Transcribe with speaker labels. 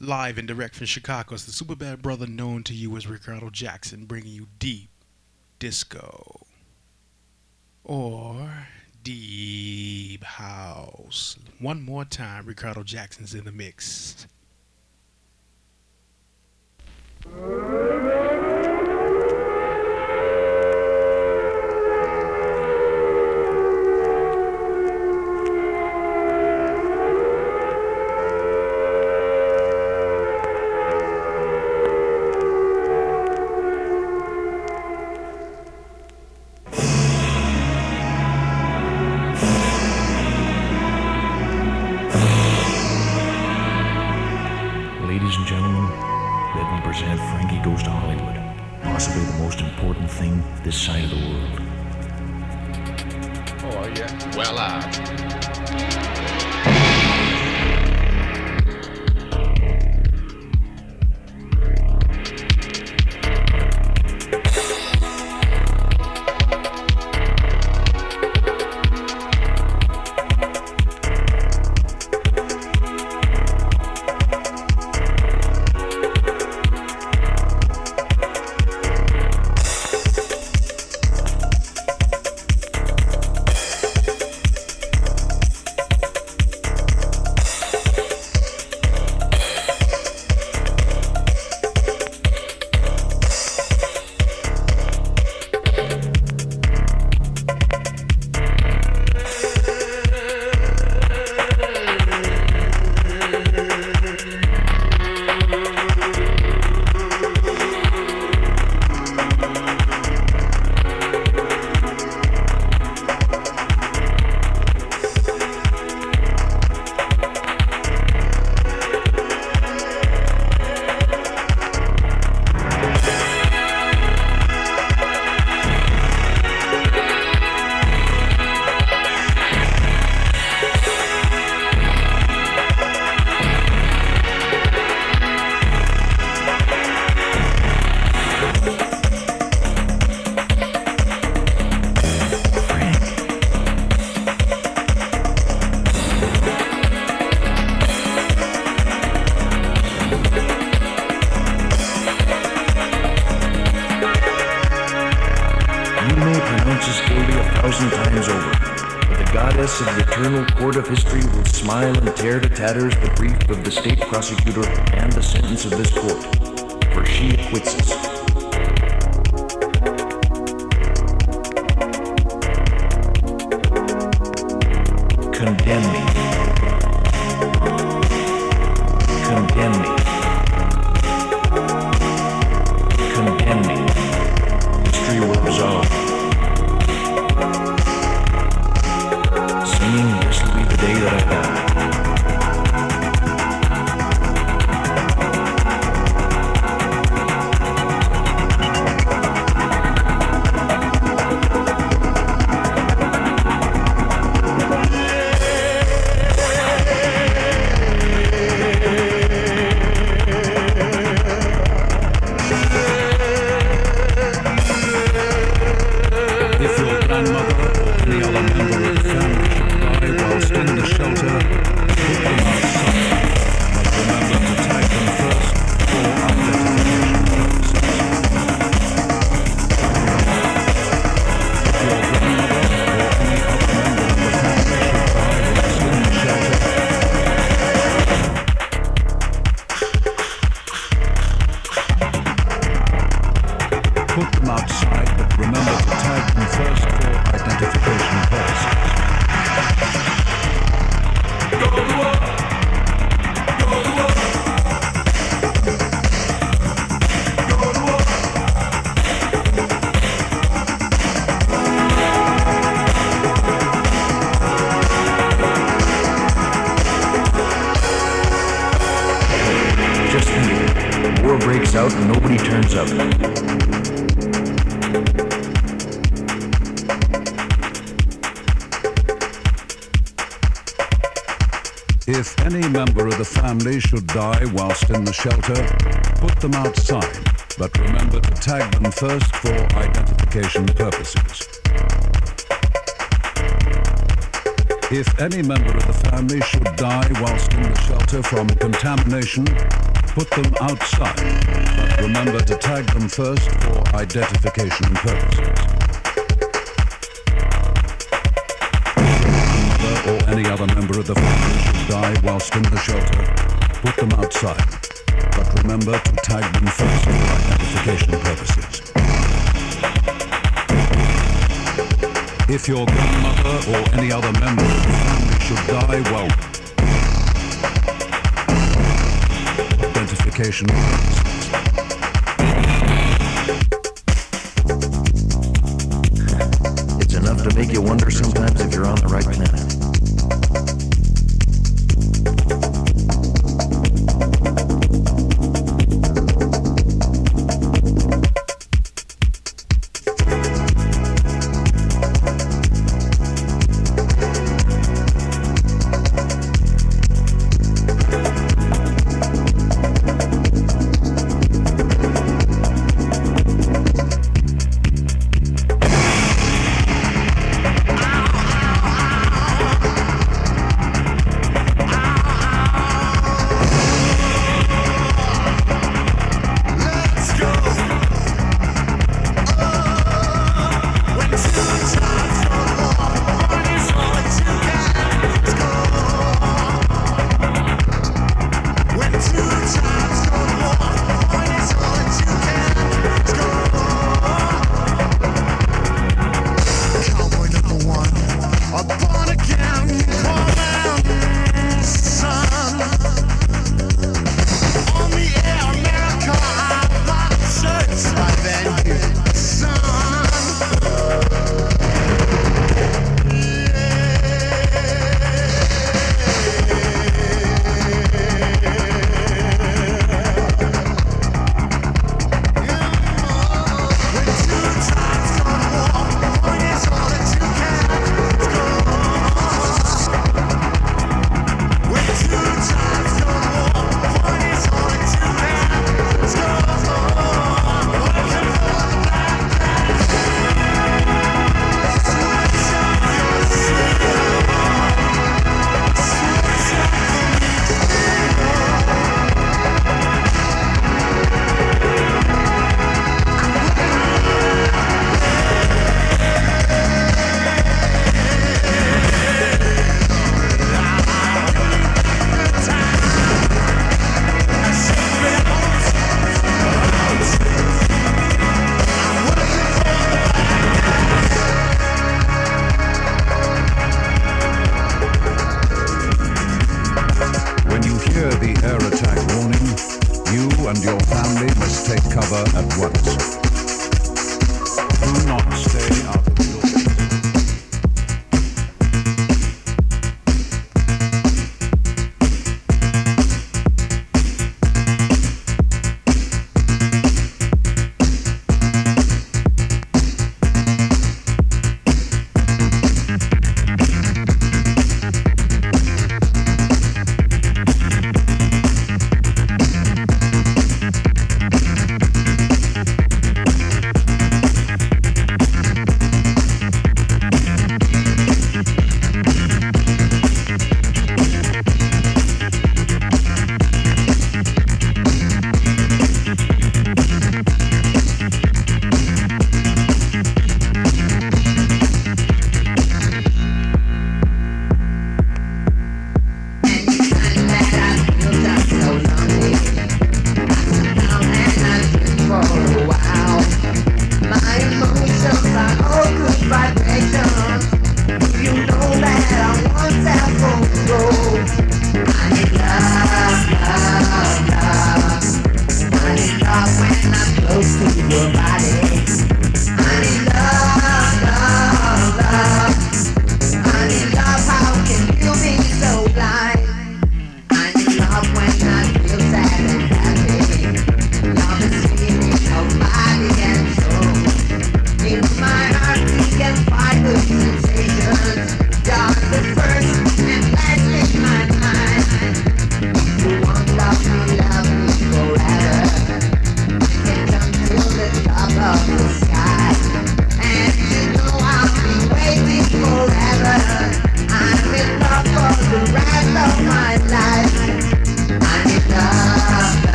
Speaker 1: Live and direct from Chicago is the super bad brother known to you as Riccardo Jackson, bringing you deep disco or deep house. One more time, Riccardo Jackson's in the mix.
Speaker 2: Prosecutor and the sentence of this court, for she acquits us. Condemn me. Out and nobody turns up.
Speaker 3: If any member of the family should die whilst in the shelter, put them outside, but remember to tag them first for identification purposes. If any member of the family should die whilst in the shelter from contamination, put them outside, but remember to tag them first for identification purposes. Mother or any other member of the family should die whilst in the shelter, put them outside, but remember to tag them first for identification purposes. If your grandmother or any other member of the family should die, well, identification